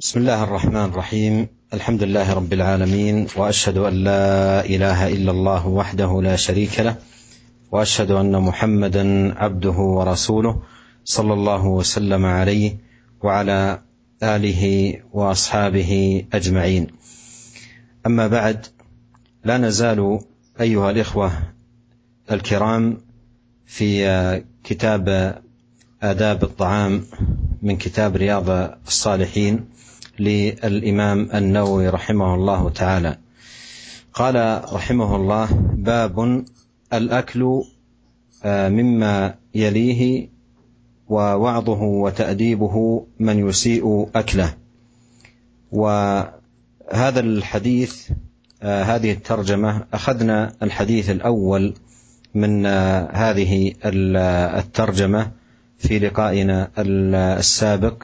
بسم الله الرحمن الرحيم. الحمد لله رب العالمين وأشهد أن لا إله إلا الله وحده لا شريك له وأشهد أن محمدا عبده ورسوله صلى الله وسلم عليه وعلى آله وأصحابه أجمعين. أما بعد لا نزال أيها الإخوة الكرام في كتاب آداب الطعام من كتاب رياض الصالحين للإمام النووي رحمه الله تعالى. قال رحمه الله باب الأكل مما يليه ووعظه وتأديبه من يسيء أكله. وهذا الحديث هذه الترجمة أخذنا الحديث الأول من هذه الترجمة. في لقائنا السابق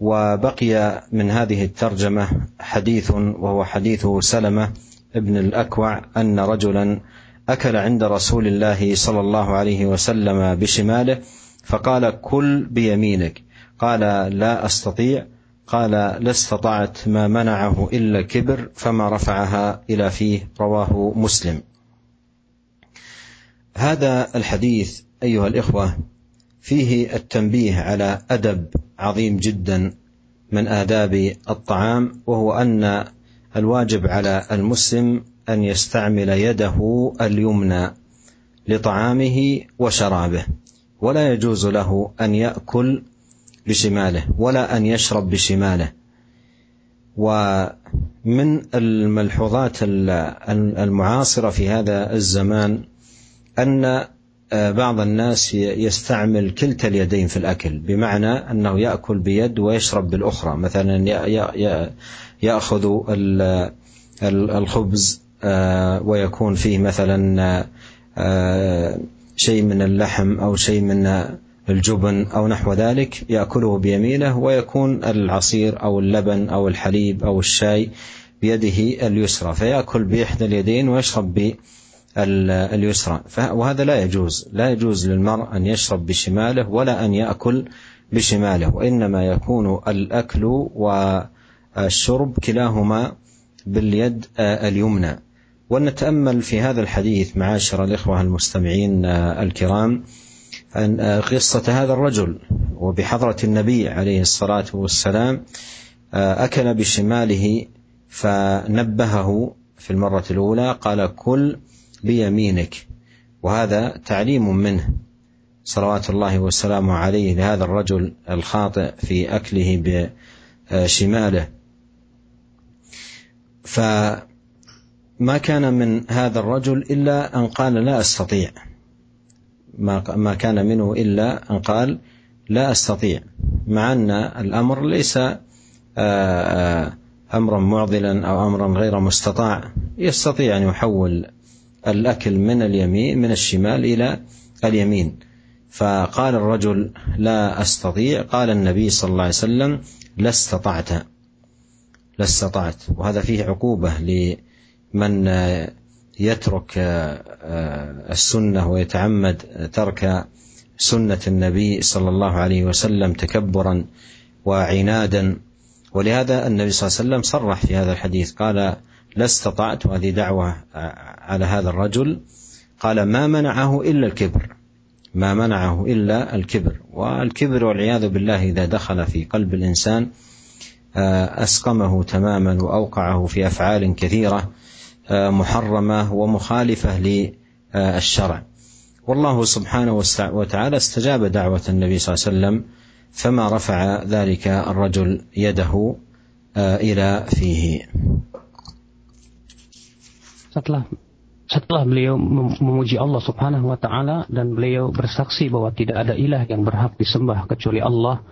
وبقي من هذه الترجمة حديث وهو حديث سلمة ابن الأكوع أن رجلا أكل عند رسول الله صلى الله عليه وسلم بشماله فقال كل بيمينك قال لا أستطيع قال لا استطعت ما منعه إلا الكبر فما رفعها إلى فيه رواه مسلم. هذا الحديث أيها الإخوة فيه التنبيه على أدب عظيم جدا من آداب الطعام وهو أن الواجب على المسلم أن يستعمل يده اليمنى لطعامه وشرابه ولا يجوز له أن يأكل بشماله ولا أن يشرب بشماله. ومن الملحوظات المعاصرة في هذا الزمان أن بعض الناس يستعمل كلتا اليدين في الأكل بمعنى أنه يأكل بيد ويشرب بالأخرى. مثلا يأخذ الخبز ويكون فيه مثلا شيء من اللحم أو شيء من الجبن أو نحو ذلك يأكله بيمينه ويكون العصير أو اللبن أو الحليب أو الشاي بيده اليسرى. فيأكل بإحدى اليدين ويشرب اليسرى. وهذا لا يجوز. لا يجوز للمرء أن يشرب بشماله ولا أن يأكل بشماله وإنما يكون الأكل والشرب كلاهما باليد اليمنى. ونتأمل في هذا الحديث معاشر الإخوة المستمعين الكرام أن قصة هذا الرجل. وبحضرة النبي عليه الصلاة والسلام أكل بشماله فنبهه في المرة الأولى قال كل بيمينك. وهذا تعليم منه. صلوات الله وسلامه عليه لهذا الرجل الخاطئ في أكله بشماله. فما كان من هذا الرجل إلا أن قال لا أستطيع. ما كان منه إلا أن قال لا أستطيع. مع أن الأمر ليس امرا معضلا أو امرا غير مستطاع. يستطيع أن يحول الأكل من اليمين من الشمال إلى اليمين. فقال الرجل لا أستطيع قال النبي صلى الله عليه وسلم لا استطعت لا استطعت. وهذا فيه عقوبة لمن يترك السنة ويتعمد ترك سنة النبي صلى الله عليه وسلم تكبرا وعنادا. ولهذا النبي صلى الله عليه وسلم صرح في هذا الحديث قال لا استطعت وهذه دعوة على هذا الرجل. قال ما منعه إلا الكبر ما منعه إلا الكبر. والكبر والعياذ بالله إذا دخل في قلب الإنسان أسقمه تماما وأوقعه في أفعال كثيرة محرمة ومخالفة للشرع. والله سبحانه وتعالى استجاب دعوة النبي صلى الله عليه وسلم فما رفع ذلك الرجل يده إلى فيه. Setelah setelah beliau memuji Allah Subhanahu wa taala dan beliau bersaksi bahwa tidak ada ilah yang berhak disembah kecuali Allah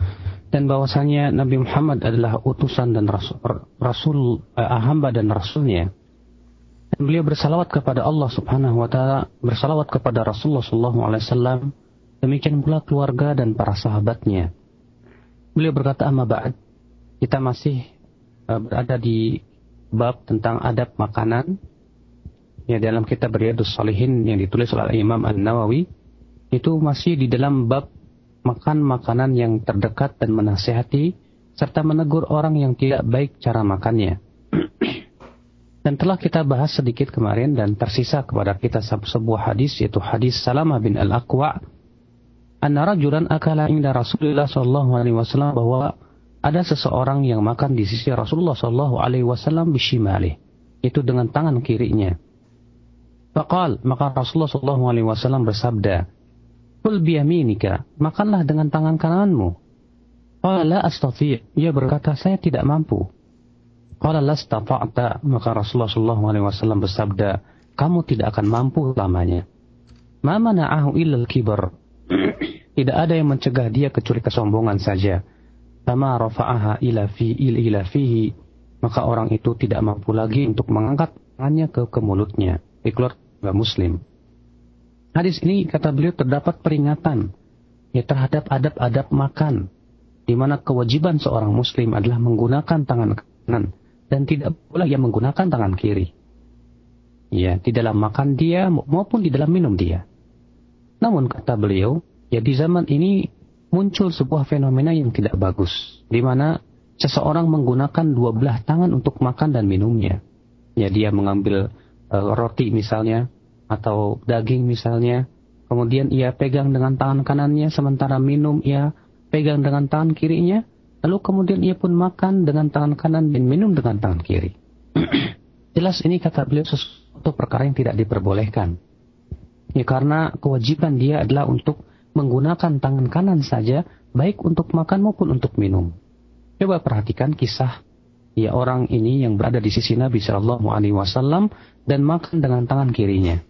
dan bahwasanya Nabi Muhammad adalah utusan dan rasul, rasul eh, hamba dan rasulnya. Dan beliau bersalawat kepada Allah Subhanahu wa taala, bersalawat kepada Rasulullah sallallahu alaihi wasallam, demikian pula keluarga dan para sahabatnya. Beliau berkata amma ba'd, kita masih uh, berada di bab tentang adab makanan ya dalam kitab Riyadus Salihin yang ditulis oleh Imam An-Nawawi itu masih di dalam bab makan makanan yang terdekat dan menasehati serta menegur orang yang tidak baik cara makannya. dan telah kita bahas sedikit kemarin dan tersisa kepada kita sebuah hadis yaitu hadis Salamah bin Al-Aqwa anna rajulan akala inda Rasulullah sallallahu alaihi wasallam bahwa ada seseorang yang makan di sisi Rasulullah sallallahu alaihi wasallam bishimali itu dengan tangan kirinya. Faqal maka Rasulullah sallallahu alaihi wasallam bersabda, "Kul biyaminika, makanlah dengan tangan kananmu." Qala la astati'. Ia berkata, saya tidak mampu. Qala la stata'ta. Maka Rasulullah sallallahu alaihi wasallam bersabda, kamu tidak akan mampu lamanya. Ma mana'ahu illa al-kibar. tidak ada yang mencegah dia kecuali kesombongan saja. Sama rafa'aha ila fi ila fihi. Maka orang itu tidak mampu lagi untuk mengangkat tangannya ke, ke mulutnya. Dikeluar Muslim. Hadis ini kata beliau terdapat peringatan ya terhadap adab-adab makan di mana kewajiban seorang muslim adalah menggunakan tangan kanan dan tidak boleh yang menggunakan tangan kiri. Ya, di dalam makan dia maupun di dalam minum dia. Namun kata beliau, ya di zaman ini muncul sebuah fenomena yang tidak bagus, di mana seseorang menggunakan dua belah tangan untuk makan dan minumnya. Ya, dia mengambil uh, roti misalnya atau daging misalnya, kemudian ia pegang dengan tangan kanannya sementara minum ia pegang dengan tangan kirinya, lalu kemudian ia pun makan dengan tangan kanan dan minum dengan tangan kiri. Jelas ini kata beliau sesuatu perkara yang tidak diperbolehkan. Ya karena kewajiban dia adalah untuk menggunakan tangan kanan saja, baik untuk makan maupun untuk minum. Coba perhatikan kisah ya orang ini yang berada di sisi Nabi Shallallahu Alaihi Wasallam dan makan dengan tangan kirinya.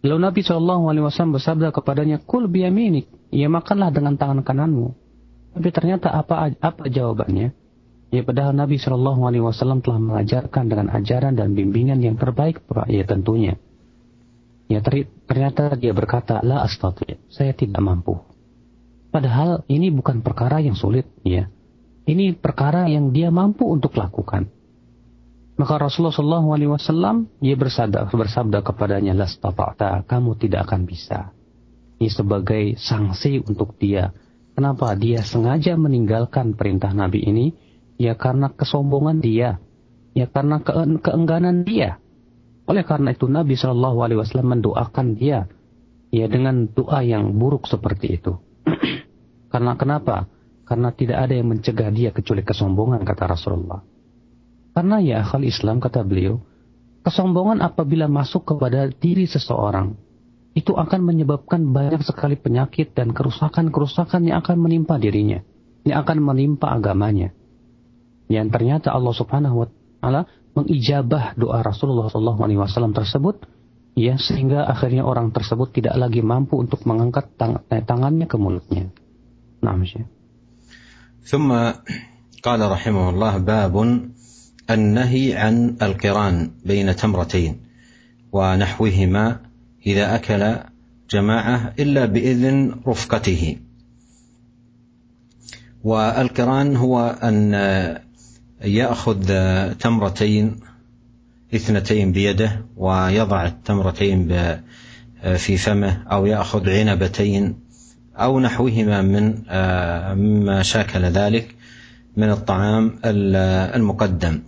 Lalu Nabi Shallallahu Alaihi Wasallam bersabda kepadanya, "Kul biyaminik." ya makanlah dengan tangan kananmu. Tapi ternyata apa apa jawabannya? Ya padahal Nabi Shallallahu Alaihi Wasallam telah mengajarkan dengan ajaran dan bimbingan yang terbaik, ya tentunya. Ya ternyata dia berkata, la astati, saya tidak mampu. Padahal ini bukan perkara yang sulit, ya. Ini perkara yang dia mampu untuk lakukan. Maka Rasulullah Shallallahu Alaihi Wasallam dia bersabda, bersabda kepadanya, la kamu tidak akan bisa ini sebagai sanksi untuk dia. Kenapa dia sengaja meninggalkan perintah Nabi ini? Ya karena kesombongan dia, ya karena ke keengganan dia. Oleh karena itu Nabi Shallallahu Alaihi Wasallam mendoakan dia, ya dengan doa yang buruk seperti itu. karena kenapa? Karena tidak ada yang mencegah dia kecuali kesombongan kata Rasulullah. Karena ya akal Islam kata beliau, kesombongan apabila masuk kepada diri seseorang, itu akan menyebabkan banyak sekali penyakit dan kerusakan-kerusakan yang akan menimpa dirinya, yang akan menimpa agamanya. Yang ternyata Allah Subhanahu wa taala mengijabah doa Rasulullah SAW tersebut, ya sehingga akhirnya orang tersebut tidak lagi mampu untuk mengangkat tang tangannya ke mulutnya. Nah, ثم قال رحمه الله باب النهي عن القران بين تمرتين ونحوهما إذا أكل جماعة إلا بإذن رفقته. والقران هو أن يأخذ تمرتين اثنتين بيده ويضع التمرتين في فمه أو يأخذ عنبتين أو نحوهما من مما شاكل ذلك من الطعام المقدم.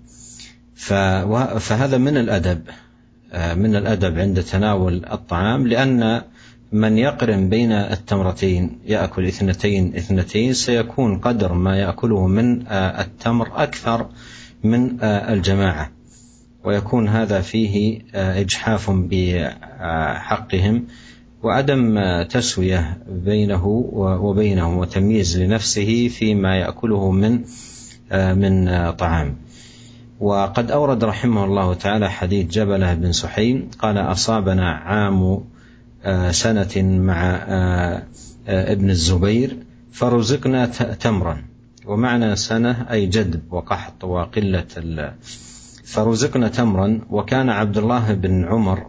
فهذا من الأدب آه، من الأدب عند تناول الطعام لأن من يقرن بين التمرتين يأكل اثنتين اثنتين سيكون قدر ما يأكله من آه، التمر أكثر من آه، الجماعة. ويكون هذا فيه إجحاف بحقهم وعدم تسوية بينه وبينهم وتمييز لنفسه فيما يأكله من من طعام. وقد أورد رحمه الله تعالى حديث جبلة بن سحيم قال أصابنا عام آه، سنة مع آه، آه، ابن الزبير فرزقنا تمرا. ومعنى سنة أي جدب وقحط وقلة فرزقنا تمرا. وكان عبد الله بن عمر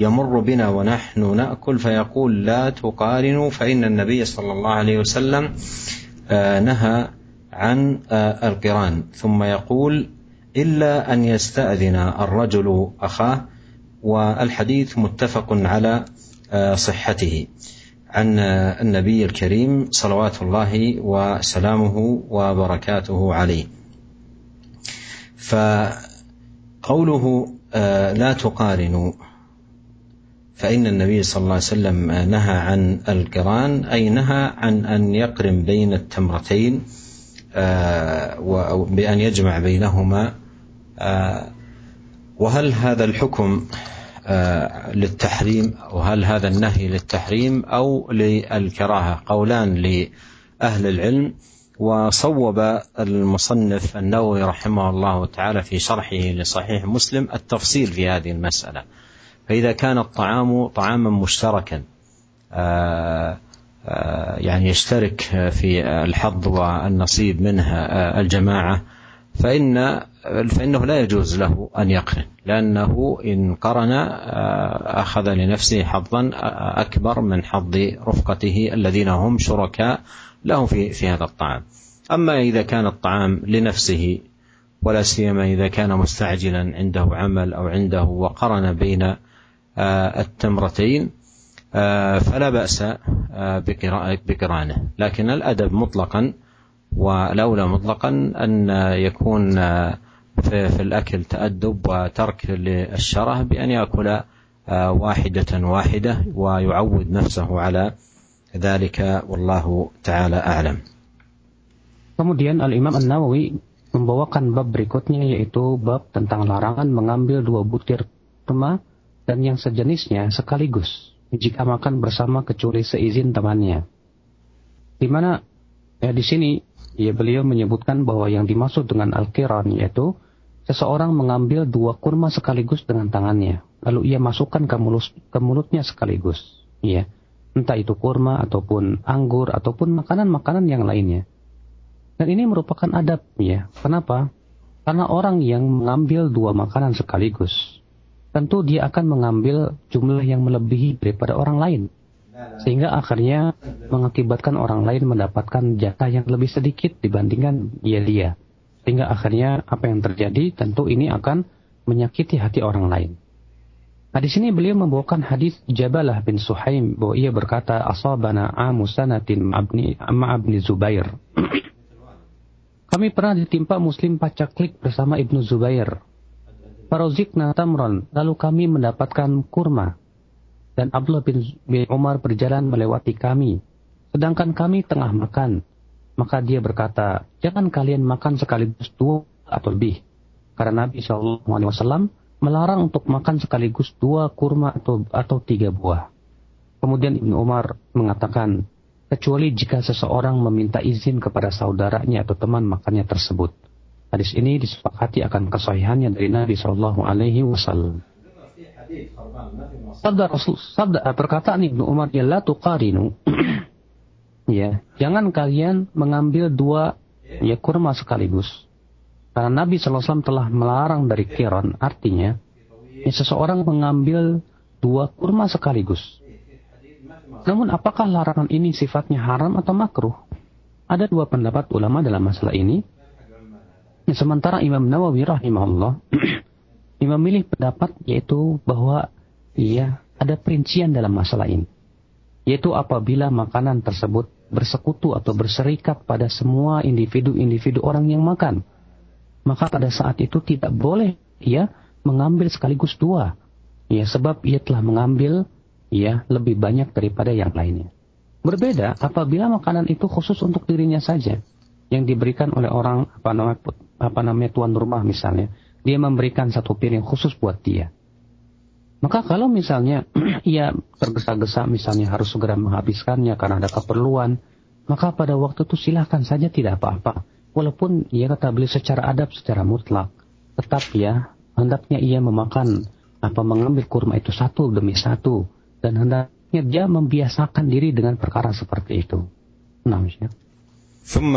يمر بنا ونحن نأكل فيقول لا تقارنوا فإن النبي صلى الله عليه وسلم نهى عن القران. ثم يقول إلا أن يستأذن الرجل أخاه والحديث متفق على صحته عن النبي الكريم صلوات الله وسلامه وبركاته عليه. فقوله لا تقارنوا فإن النبي صلى الله عليه وسلم نهى عن القران أي نهى عن أن يقرن بين التمرتين بأن يجمع بينهما وهل هذا الحكم للتحريم وهل هذا النهي للتحريم أو للكراهة؟ قولان لأهل العلم. وصوب المصنف النووي رحمه الله تعالى في شرحه لصحيح مسلم التفصيل في هذه المسألة. فإذا كان الطعام طعاما مشتركا يعني يشترك في الحظ والنصيب منه الجماعة فإن فإنه لا يجوز له أن يقرن لأنه إن قرن أخذ لنفسه حظا أكبر من حظ رفقته الذين هم شركاء له في في هذا الطعام. أما إذا كان الطعام لنفسه ولا سيما إذا كان مستعجلا عنده عمل أو عنده وقرن بين التمرتين فلا بأس بقرانه لكن الأدب مطلقا والأولى مطلقا أن يكون في الأكل تأدب وترك للشره بأن يأكل واحدة واحدة ويعود نفسه على ذلك والله تعالى أعلم Kemudian Al-Imam An-Nawawi membawakan bab berikutnya yaitu bab tentang larangan mengambil dua butir kurma dan yang sejenisnya sekaligus jika makan bersama kecuali seizin temannya. Di mana ya di sini ya beliau menyebutkan bahwa yang dimaksud dengan al-qiran yaitu seseorang mengambil dua kurma sekaligus dengan tangannya, lalu ia masukkan ke, mulut, ke mulutnya sekaligus, ya. Entah itu kurma ataupun anggur ataupun makanan-makanan yang lainnya. Dan ini merupakan adab, ya. Kenapa? Karena orang yang mengambil dua makanan sekaligus, tentu dia akan mengambil jumlah yang melebihi daripada orang lain. Sehingga akhirnya mengakibatkan orang lain mendapatkan jatah yang lebih sedikit dibandingkan ia dia. Sehingga akhirnya apa yang terjadi tentu ini akan menyakiti hati orang lain. Nah di sini beliau membawakan hadis Jabalah bin Suhaim bahwa ia berkata asabana amusanatin ma'abni ma'abni Zubair. Kami pernah ditimpa muslim pacaklik bersama Ibnu Zubair Farozikna tamron, lalu kami mendapatkan kurma. Dan Abdullah bin, Umar berjalan melewati kami. Sedangkan kami tengah makan. Maka dia berkata, jangan kalian makan sekaligus dua atau lebih. Karena Nabi SAW melarang untuk makan sekaligus dua kurma atau, atau tiga buah. Kemudian Ibnu Umar mengatakan, kecuali jika seseorang meminta izin kepada saudaranya atau teman makannya tersebut. Hadis ini disepakati akan kesahihannya dari Nabi Shallallahu Alaihi Wasallam. Sabda Rasul, sabda perkataan Ibnu Umar ya la tuqarinu. ya, jangan kalian mengambil dua ya kurma sekaligus. Karena Nabi SAW telah melarang dari kiron, artinya ya, seseorang mengambil dua kurma sekaligus. Namun apakah larangan ini sifatnya haram atau makruh? Ada dua pendapat ulama dalam masalah ini. Sementara Imam Nawawi rahimahullah memilih pendapat yaitu bahwa ya ada perincian dalam masalah ini. Yaitu apabila makanan tersebut bersekutu atau berserikat pada semua individu-individu orang yang makan. Maka pada saat itu tidak boleh ya mengambil sekaligus dua. Ya sebab ia telah mengambil ya lebih banyak daripada yang lainnya. Berbeda apabila makanan itu khusus untuk dirinya saja yang diberikan oleh orang apa namanya apa namanya tuan rumah misalnya, dia memberikan satu piring khusus buat dia. Maka kalau misalnya ia tergesa-gesa misalnya harus segera menghabiskannya karena ada keperluan, maka pada waktu itu silahkan saja tidak apa-apa. Walaupun ia kata beli secara adab, secara mutlak. Tetap ya, hendaknya ia memakan apa mengambil kurma itu satu demi satu. Dan hendaknya dia membiasakan diri dengan perkara seperti itu. Nah, ya. ثم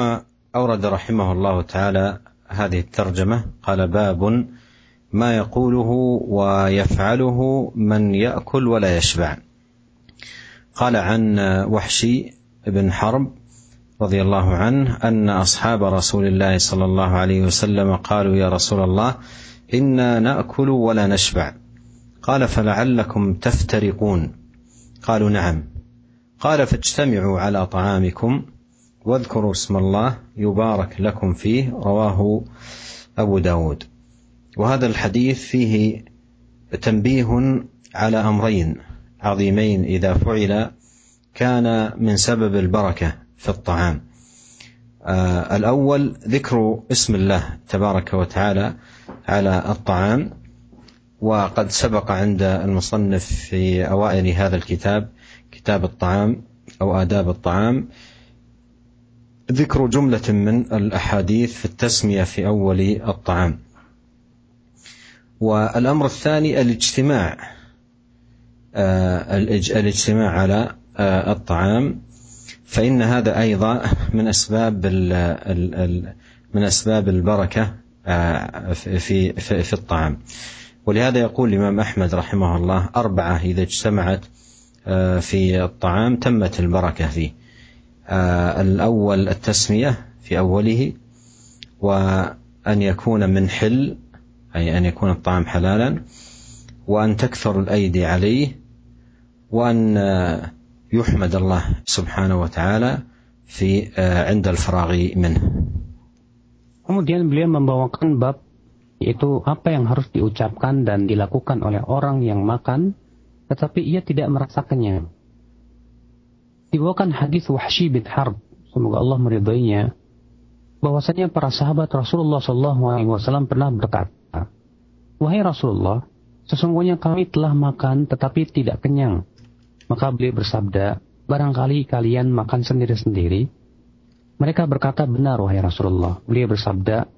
أورد رحمه الله تعالى هذه الترجمة. قال باب ما يقوله ويفعله من يأكل ولا يشبع. قال عن وحشي بن حرب رضي الله عنه أن أصحاب رسول الله صلى الله عليه وسلم قالوا يا رسول الله إنا نأكل ولا نشبع. قال فلعلكم تفترقون. قالوا نعم. قال فاجتمعوا على طعامكم. واذكروا اسم الله يبارك لكم فيه رواه أبو داود. وهذا الحديث فيه تنبيه على أمرين عظيمين. إذا فعل كان من سبب البركة في الطعام. آه الأول ذكر اسم الله تبارك وتعالى على الطعام وقد سبق عند المصنف في أوائل هذا الكتاب كتاب الطعام أو آداب الطعام. ذكر جملة من الأحاديث في التسمية في أول الطعام. والأمر الثاني الاجتماع آه، الاجتماع على آه، الطعام. فإن هذا أيضا من أسباب من أسباب البركة آه، في في في الطعام. ولهذا يقول الإمام أحمد رحمه الله أربعة إذا اجتمعت في الطعام تمت البركة فيه. الأول التسمية في أوله وأن يكون من حل أي أن يكون الطعام حلالا وأن تكثر الأيدي عليه وأن يحمد الله سبحانه وتعالى في عند الفراغ منه. Kemudian beliau membawakan bab yaitu apa yang harus diucapkan dan dilakukan oleh orang yang makan tetapi ia tidak merasa kenyang. Dibawakan hadis Wahsy bin Harb, semoga Allah meridainya, bahwasanya para sahabat Rasulullah SAW pernah berkata, Wahai Rasulullah, sesungguhnya kami telah makan tetapi tidak kenyang. Maka beliau bersabda, barangkali kalian makan sendiri-sendiri. Mereka berkata benar wahai Rasulullah. Beliau bersabda,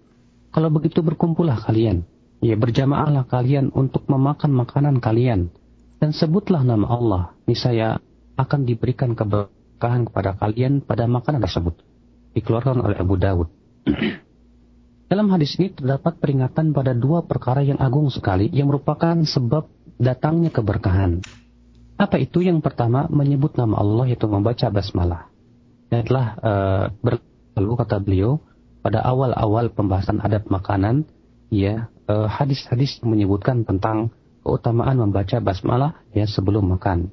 kalau begitu berkumpullah kalian. Ya berjamaahlah kalian untuk memakan makanan kalian. Dan sebutlah nama Allah. Niscaya akan diberikan keberkahan kepada kalian pada makanan tersebut. Dikeluarkan oleh Abu Dawud. Dalam hadis ini terdapat peringatan pada dua perkara yang agung sekali yang merupakan sebab datangnya keberkahan. Apa itu? Yang pertama menyebut nama Allah yaitu membaca basmalah. Dan telah uh, berlalu kata beliau pada awal-awal pembahasan adab makanan, ya uh, hadis-hadis menyebutkan tentang keutamaan membaca basmalah ya sebelum makan.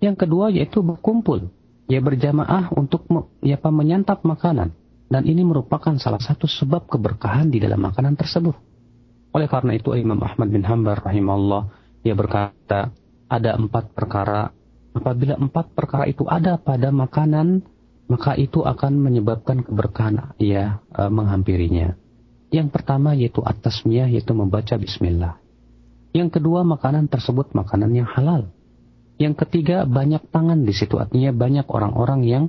Yang kedua yaitu berkumpul, ya berjamaah untuk ya menyantap makanan dan ini merupakan salah satu sebab keberkahan di dalam makanan tersebut. Oleh karena itu Imam Ahmad bin Hanbal rahimahullah dia berkata ada empat perkara apabila empat perkara itu ada pada makanan maka itu akan menyebabkan keberkahan ia e, menghampirinya. Yang pertama yaitu atasnya yaitu membaca bismillah. Yang kedua makanan tersebut makanan yang halal. Yang ketiga banyak tangan di situ artinya banyak orang-orang yang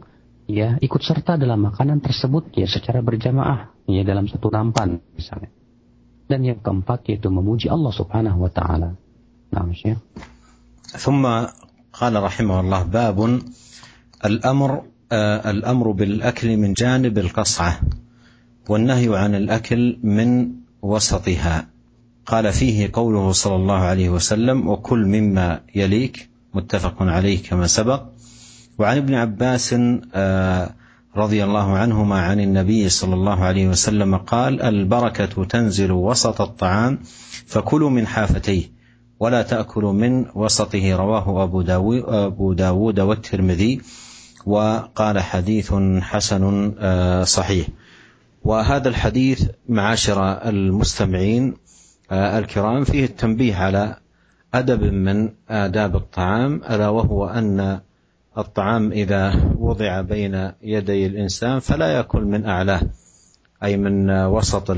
ya ikut serta dalam makanan tersebut ya secara berjamaah ya dalam satu nampan misalnya. Dan yang keempat yaitu memuji Allah Subhanahu wa taala. Nah, Syekh. ثم قال رحمه الله باب الامر الامر بالاكل من جانب القصعه والنهي عن الاكل من وسطها قال فيه قوله صلى الله عليه وسلم وكل مما يليك متفق عليه كما سبق. وعن ابن عباس آه، رضي الله عنهما عن النبي صلى الله عليه وسلم قال البركة تنزل وسط الطعام فكلوا من حافتيه ولا تأكلوا من وسطه. رواه أبو داود, أبو داود والترمذي وقال حديث حسن آه، صحيح. وهذا الحديث معاشر المستمعين آه، الكرام فيه التنبيه على أدب من آداب الطعام ألا وهو أن الطعام إذا وضع بين يدي الإنسان فلا يأكل من أعلاه أي من وسط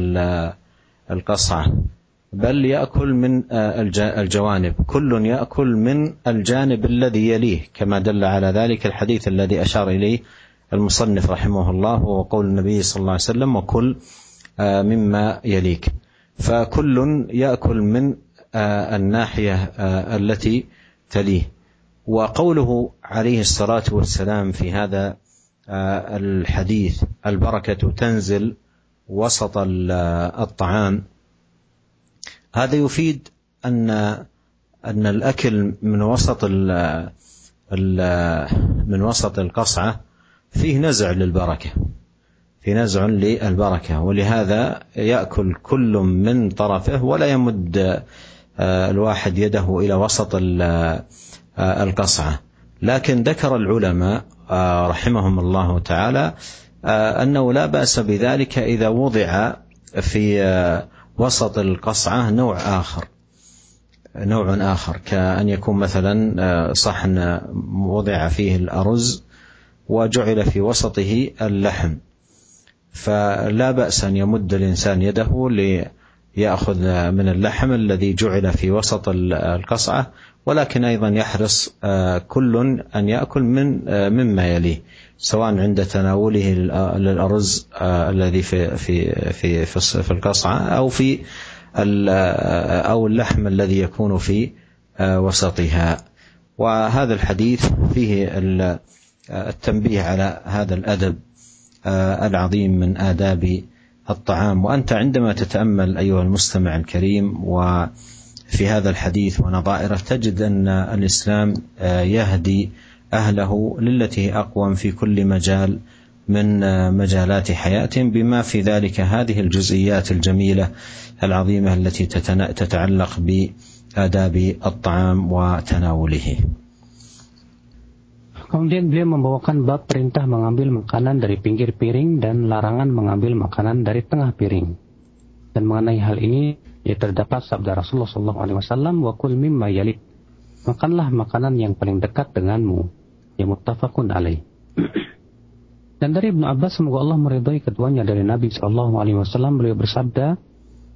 القصعة بل يأكل من الجوانب. كل يأكل من الجانب الذي يليه كما دل على ذلك الحديث الذي أشار إليه المصنف رحمه الله وهو قول النبي صلى الله عليه وسلم وكل مما يليك فكل يأكل من الناحية التي تليه. وقوله عليه الصلاة والسلام في هذا آه، الحديث البركة تنزل وسط الطعام. هذا يفيد أن أن الأكل من وسط من وسط القصعة فيه نزع للبركة في نزع للبركة ولهذا يأكل كل من طرفه ولا يمد آه، الواحد يده إلى وسط القصعة. لكن ذكر العلماء رحمهم الله تعالى أنه لا بأس بذلك إذا وضع في وسط القصعة نوع آخر. نوع آخر كأن يكون مثلا صحن وضع فيه الأرز وجعل في وسطه اللحم. فلا بأس أن يمد الإنسان يده ليأخذ من اللحم الذي جعل في وسط القصعة ولكن أيضا يحرص كل أن يأكل من مما يليه سواء عند تناوله للأرز الذي في في في في القصعة أو في أو اللحم الذي يكون في وسطها. وهذا الحديث فيه التنبيه على هذا الأدب العظيم من آداب الطعام وأنت عندما تتأمل أيها المستمع الكريم وفي هذا الحديث ونظائره تجد أن الإسلام يهدي أهله للتي أقوم في كل مجال من مجالات حياتهم بما في ذلك هذه الجزئيات الجميلة العظيمة التي تتعلق بآداب الطعام وتناوله. Kemudian beliau membawakan bab perintah mengambil makanan dari pinggir piring dan larangan mengambil makanan dari tengah piring. Dan mengenai hal ini, ya terdapat sabda Rasulullah SAW, wa kul mimma yalik. Makanlah makanan yang paling dekat denganmu. Ya muttafaqun alaih. dan dari Ibnu Abbas, semoga Allah meridhai keduanya dari Nabi SAW, beliau bersabda,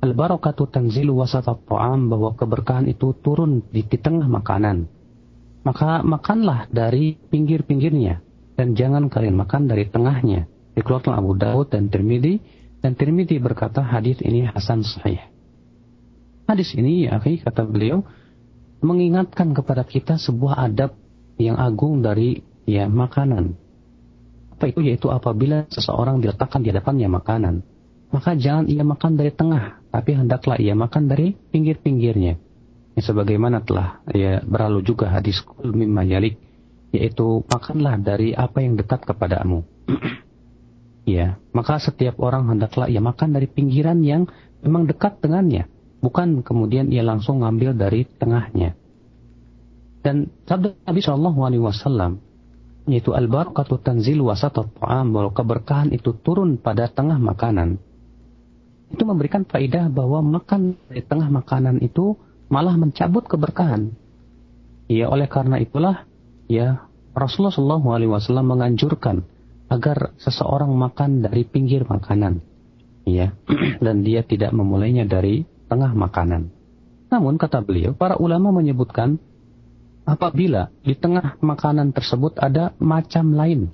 Al-barakatu tanzilu wasat ta'am bahwa keberkahan itu turun di, di tengah makanan maka makanlah dari pinggir-pinggirnya dan jangan kalian makan dari tengahnya. Dikeluarkan Abu Daud dan Tirmidzi dan Tirmidzi berkata hadis ini hasan sahih. Hadis ini ya kata beliau mengingatkan kepada kita sebuah adab yang agung dari ya makanan. Apa itu yaitu apabila seseorang diletakkan di hadapannya makanan, maka jangan ia makan dari tengah, tapi hendaklah ia makan dari pinggir-pinggirnya Ya, sebagaimana telah ya berlalu juga hadis kul mimma yaitu makanlah dari apa yang dekat kepadamu. ya, maka setiap orang hendaklah ia makan dari pinggiran yang memang dekat dengannya, bukan kemudian ia langsung ngambil dari tengahnya. Dan sabda Nabi Shallallahu Alaihi Wasallam yaitu al barakatu tanzil wasat ta'am bahwa keberkahan itu turun pada tengah makanan. Itu memberikan faidah bahwa makan dari tengah makanan itu malah mencabut keberkahan. Ya oleh karena itulah ya Rasulullah SAW menganjurkan agar seseorang makan dari pinggir makanan, ya, dan dia tidak memulainya dari tengah makanan. Namun kata beliau, para ulama menyebutkan apabila di tengah makanan tersebut ada macam lain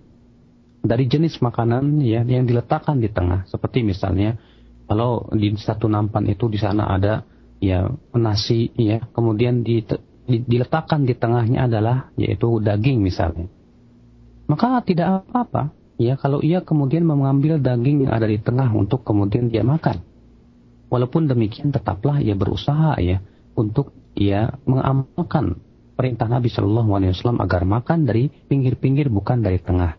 dari jenis makanan ya yang diletakkan di tengah, seperti misalnya kalau di satu nampan itu di sana ada ya nasi ya. Kemudian di, di, diletakkan di tengahnya adalah yaitu daging misalnya. Maka tidak apa-apa ya. Kalau ia kemudian mengambil daging yang ada di tengah untuk kemudian dia makan. Walaupun demikian tetaplah ia berusaha ya untuk ia mengamalkan perintah Nabi Shallallahu Alaihi Wasallam agar makan dari pinggir-pinggir bukan dari tengah.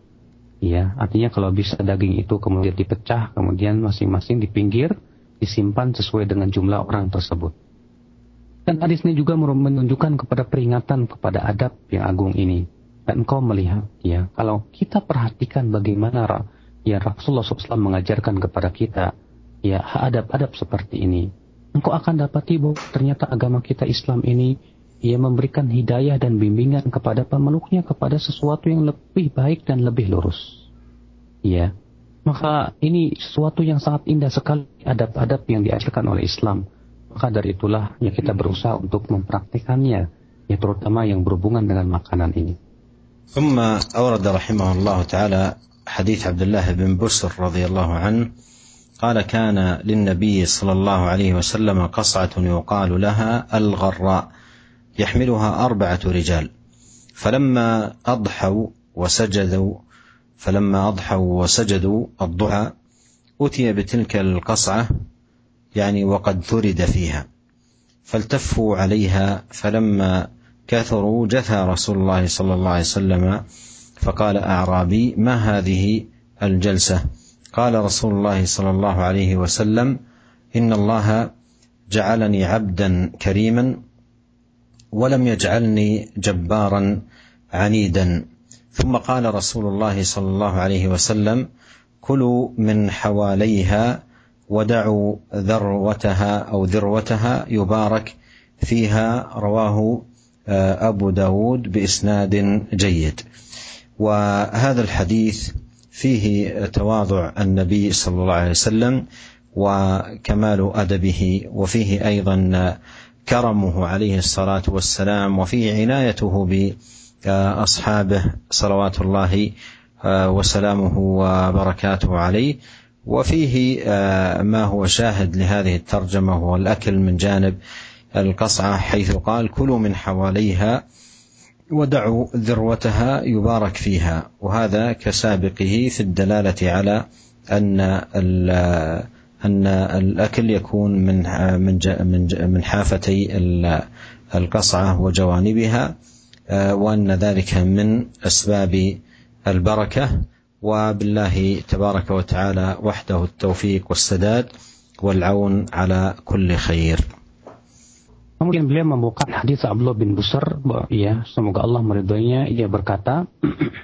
Ya artinya kalau bisa daging itu kemudian dipecah kemudian masing-masing di pinggir disimpan sesuai dengan jumlah orang tersebut. Dan hadis ini juga menunjukkan kepada peringatan kepada adab yang agung ini. Dan engkau melihat, ya, kalau kita perhatikan bagaimana ya Rasulullah SAW mengajarkan kepada kita, ya, adab-adab seperti ini. Engkau akan dapati bahwa ternyata agama kita Islam ini, ia memberikan hidayah dan bimbingan kepada pemeluknya kepada sesuatu yang lebih baik dan lebih lurus. Ya, maka ini sesuatu yang sangat indah sekali adab-adab yang diajarkan oleh Islam. Maka dari itulah ya kita berusaha untuk mempraktikannya, ya terutama yang berhubungan dengan makanan ini. ثم أورد رحمه الله تعالى حديث عبد الله بن بسر رضي الله عنه قال كان للنبي صلى الله عليه وسلم قصعة يقال لها الغراء يحملها أربعة رجال فلما أضحوا وسجدوا فلما أضحوا وسجدوا الضحى أتي بتلك القصعة يعني وقد ثرد فيها فالتفوا عليها فلما كثروا جثى رسول الله صلى الله عليه وسلم فقال أعرابي ما هذه الجلسة؟ قال رسول الله صلى الله عليه وسلم إن الله جعلني عبدا كريما ولم يجعلني جبارا عنيدا. ثم قال رسول الله صلى الله عليه وسلم كلوا من حواليها ودعوا ذروتها أو ذروتها يبارك فيها رواه أبو داود بإسناد جيد. وهذا الحديث فيه تواضع النبي صلى الله عليه وسلم وكمال أدبه وفيه أيضا كرمه عليه الصلاة والسلام وفيه عنايته باصحابه صلوات الله وسلامه وبركاته عليه. وفيه ما هو شاهد لهذه الترجمة هو الأكل من جانب القصعة حيث قال كلوا من حواليها ودعوا ذروتها يبارك فيها وهذا كسابقه في الدلالة على أن أن الأكل يكون من من من من حافتي القصعة وجوانبها. وان ذلك من اسباب البركه وبالله تبارك وتعالى وحده التوفيق والسداد والعون على كل خير. Kemudian beliau membuka hadis Abdullah bin Busar, ya semoga Allah meridhoinya. Ia berkata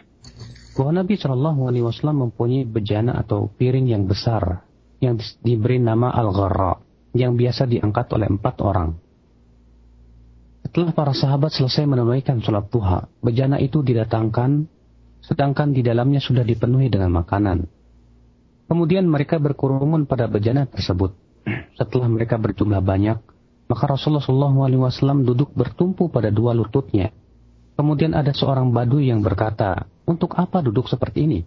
bahwa Nabi Shallallahu Alaihi Wasallam mempunyai bejana atau piring yang besar yang diberi nama al-gharra yang biasa diangkat oleh empat orang. Setelah para sahabat selesai menunaikan sholat duha, bejana itu didatangkan, sedangkan di dalamnya sudah dipenuhi dengan makanan. Kemudian mereka berkerumun pada bejana tersebut. Setelah mereka berjumlah banyak, maka Rasulullah SAW duduk bertumpu pada dua lututnya. Kemudian ada seorang badu yang berkata, untuk apa duduk seperti ini?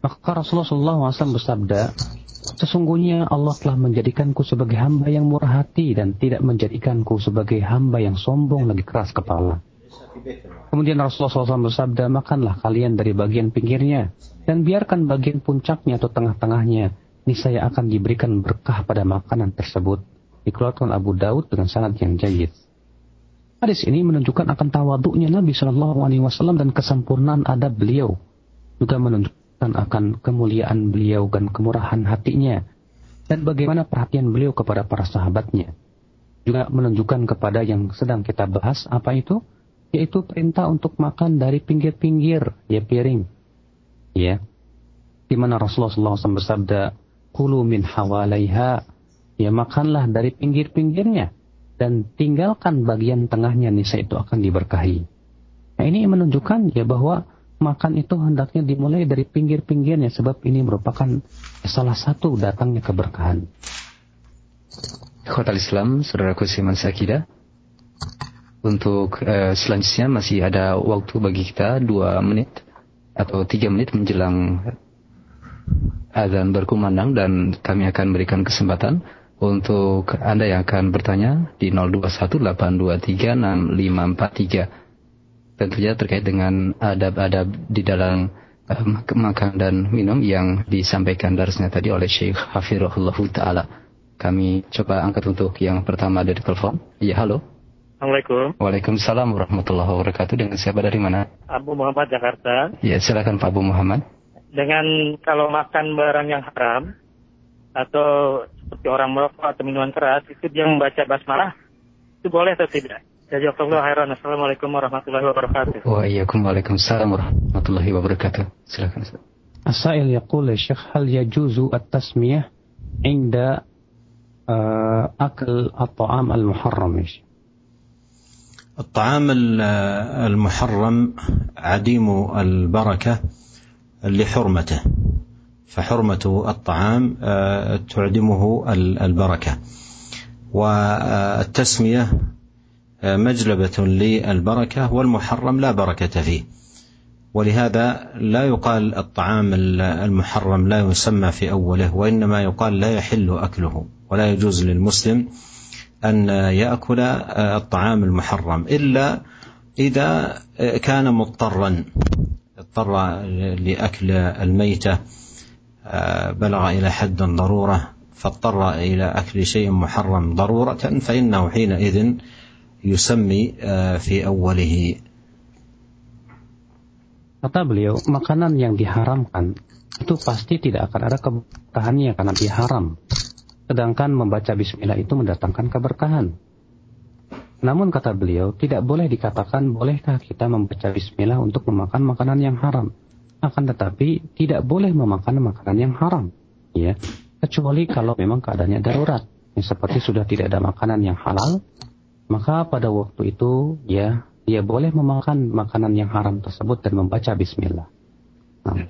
Maka Rasulullah SAW bersabda, Sesungguhnya Allah telah menjadikanku sebagai hamba yang murah hati dan tidak menjadikanku sebagai hamba yang sombong lagi keras kepala. Kemudian Rasulullah SAW bersabda, makanlah kalian dari bagian pinggirnya dan biarkan bagian puncaknya atau tengah-tengahnya. Niscaya akan diberikan berkah pada makanan tersebut dikeluarkan Abu Daud dengan sanad yang jayid. Hadis ini menunjukkan akan tawaduknya Nabi Shallallahu Alaihi Wasallam dan kesempurnaan adab beliau, juga menunjukkan akan kemuliaan beliau dan kemurahan hatinya, dan bagaimana perhatian beliau kepada para sahabatnya. Juga menunjukkan kepada yang sedang kita bahas apa itu, yaitu perintah untuk makan dari pinggir-pinggir, ya piring, ya, di mana Rasulullah SAW bersabda, "Kulu min hawalaiha. Ya makanlah dari pinggir-pinggirnya. Dan tinggalkan bagian tengahnya nisa itu akan diberkahi. Nah ini menunjukkan ya bahwa makan itu hendaknya dimulai dari pinggir-pinggirnya sebab ini merupakan salah satu datangnya keberkahan. Khotal Islam, saudaraku Siman Sakida. Untuk uh, selanjutnya masih ada waktu bagi kita dua menit atau tiga menit menjelang azan berkumandang dan kami akan berikan kesempatan untuk Anda yang akan bertanya di 0218236543. Tentunya terkait dengan adab-adab di dalam um, makan dan minum yang disampaikan darusnya tadi oleh Syekh Hafirullah Ta'ala. Kami coba angkat untuk yang pertama dari telepon. Ya, halo. Assalamualaikum. Waalaikumsalam warahmatullahi wabarakatuh. Dengan siapa dari mana? Abu Muhammad Jakarta. Ya, silakan Pak Abu Muhammad. Dengan kalau makan barang yang haram atau seperti orang merokok atau minuman keras, itu dia membaca basmalah, itu boleh atau tidak? Jadi Allah khairan. Assalamualaikum warahmatullahi wabarakatuh. Waalaikumsalam warahmatullahi wabarakatuh. Silakan. السائل يقول يا شيخ هل يجوز التسمية عند أكل الطعام المحرم الطعام المحرم عديم البركة لحرمته فحرمة الطعام تعدمه البركة والتسمية مجلبة للبركة والمحرم لا بركة فيه. ولهذا لا يقال الطعام المحرم لا يسمى في أوله وإنما يقال لا يحل أكله. ولا يجوز للمسلم أن يأكل الطعام المحرم إلا إذا كان مضطرا اضطر لأكل الميتة بلغ إلى حد ضرورة فاضطر إلى أكل شيء محرم ضرورة فإنه حينئذ يسمي في أوله Kata beliau, makanan yang diharamkan itu pasti tidak akan ada keberkahannya karena dia haram. Sedangkan membaca bismillah itu mendatangkan keberkahan. Namun kata beliau, tidak boleh dikatakan bolehkah kita membaca bismillah untuk memakan makanan yang haram. Akan tetapi tidak boleh memakan makanan yang haram. Ya, kecuali kalau memang keadaannya darurat. Ya, seperti sudah tidak ada makanan yang halal, maka pada waktu itu ya dia boleh memakan makanan yang haram tersebut dan membaca bismillah. Nah.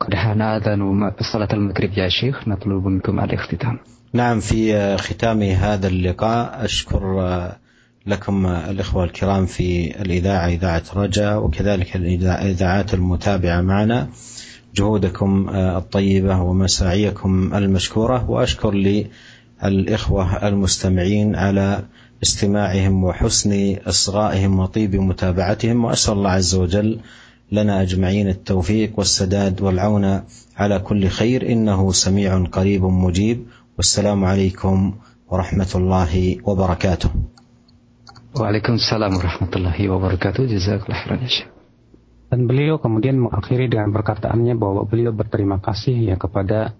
قد حان أذان صلاة المغرب يا شيخ نطلب منكم الاختتام نعم في ختام هذا اللقاء أشكر لكم الإخوة الكرام في الإذاعة إذاعة رجاء وكذلك الإذاعات المتابعة معنا جهودكم الطيبة ومساعيكم المشكورة وأشكر للإخوة المستمعين على استماعهم وحسن إصغائهم وطيب متابعتهم وأسأل الله عز وجل لنا أجمعين التوفيق والسداد والعون على كل خير إنه سميع قريب مجيب والسلام عليكم ورحمة الله وبركاته. وعليكم السلام ورحمة الله وبركاته جزاك الله خيرا يا شيخ. Dan beliau kemudian mengakhiri dengan perkataannya bahwa beliau berterima kasih ya kepada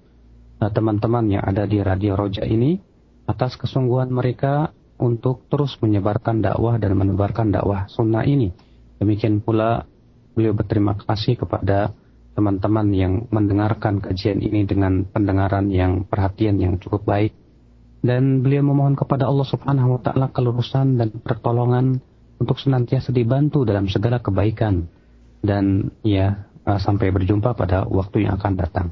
teman-teman yang ada di Radio Roja ini atas kesungguhan mereka untuk terus menyebarkan dakwah dan menebarkan dakwah sunnah ini. Demikian pula beliau berterima kasih kepada teman-teman yang mendengarkan kajian ini dengan pendengaran yang perhatian yang cukup baik dan beliau memohon kepada Allah Subhanahu wa taala kelurusan dan pertolongan untuk senantiasa dibantu dalam segala kebaikan dan ya sampai berjumpa pada waktu yang akan datang.